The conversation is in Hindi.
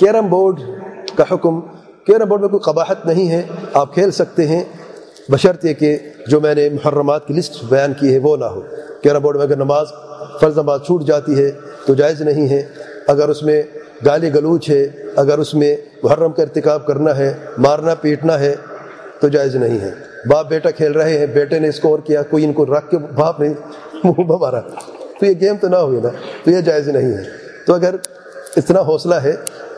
कैरम बोर्ड का हुक्म, कैरम बोर्ड में कोई कबाहत नहीं है, आप खेल सकते हैं। बशर्ते कि जो मैंने मुहर्रमात की लिस्ट बयान की है, वो ना हो। कैरम बोर्ड में अगर नमाज़, फ़र्ज़ नमाज़ छूट जाती है तो जायज़ नहीं है। अगर उसमें गाली गलूच है, अगर उसमें मुहर्रम का इरतकब करना है, मारना, पीटना है तो जायज़ नहीं है। बाप बेटा खेल रहे हैं, बेटे ने स्कोर किया, कोई इनको रख के बाप ने मुँह मारा। तो ये गेम तो ना हुई ना तो ये जायज़ नहीं है। तो अगर इतना हौसला है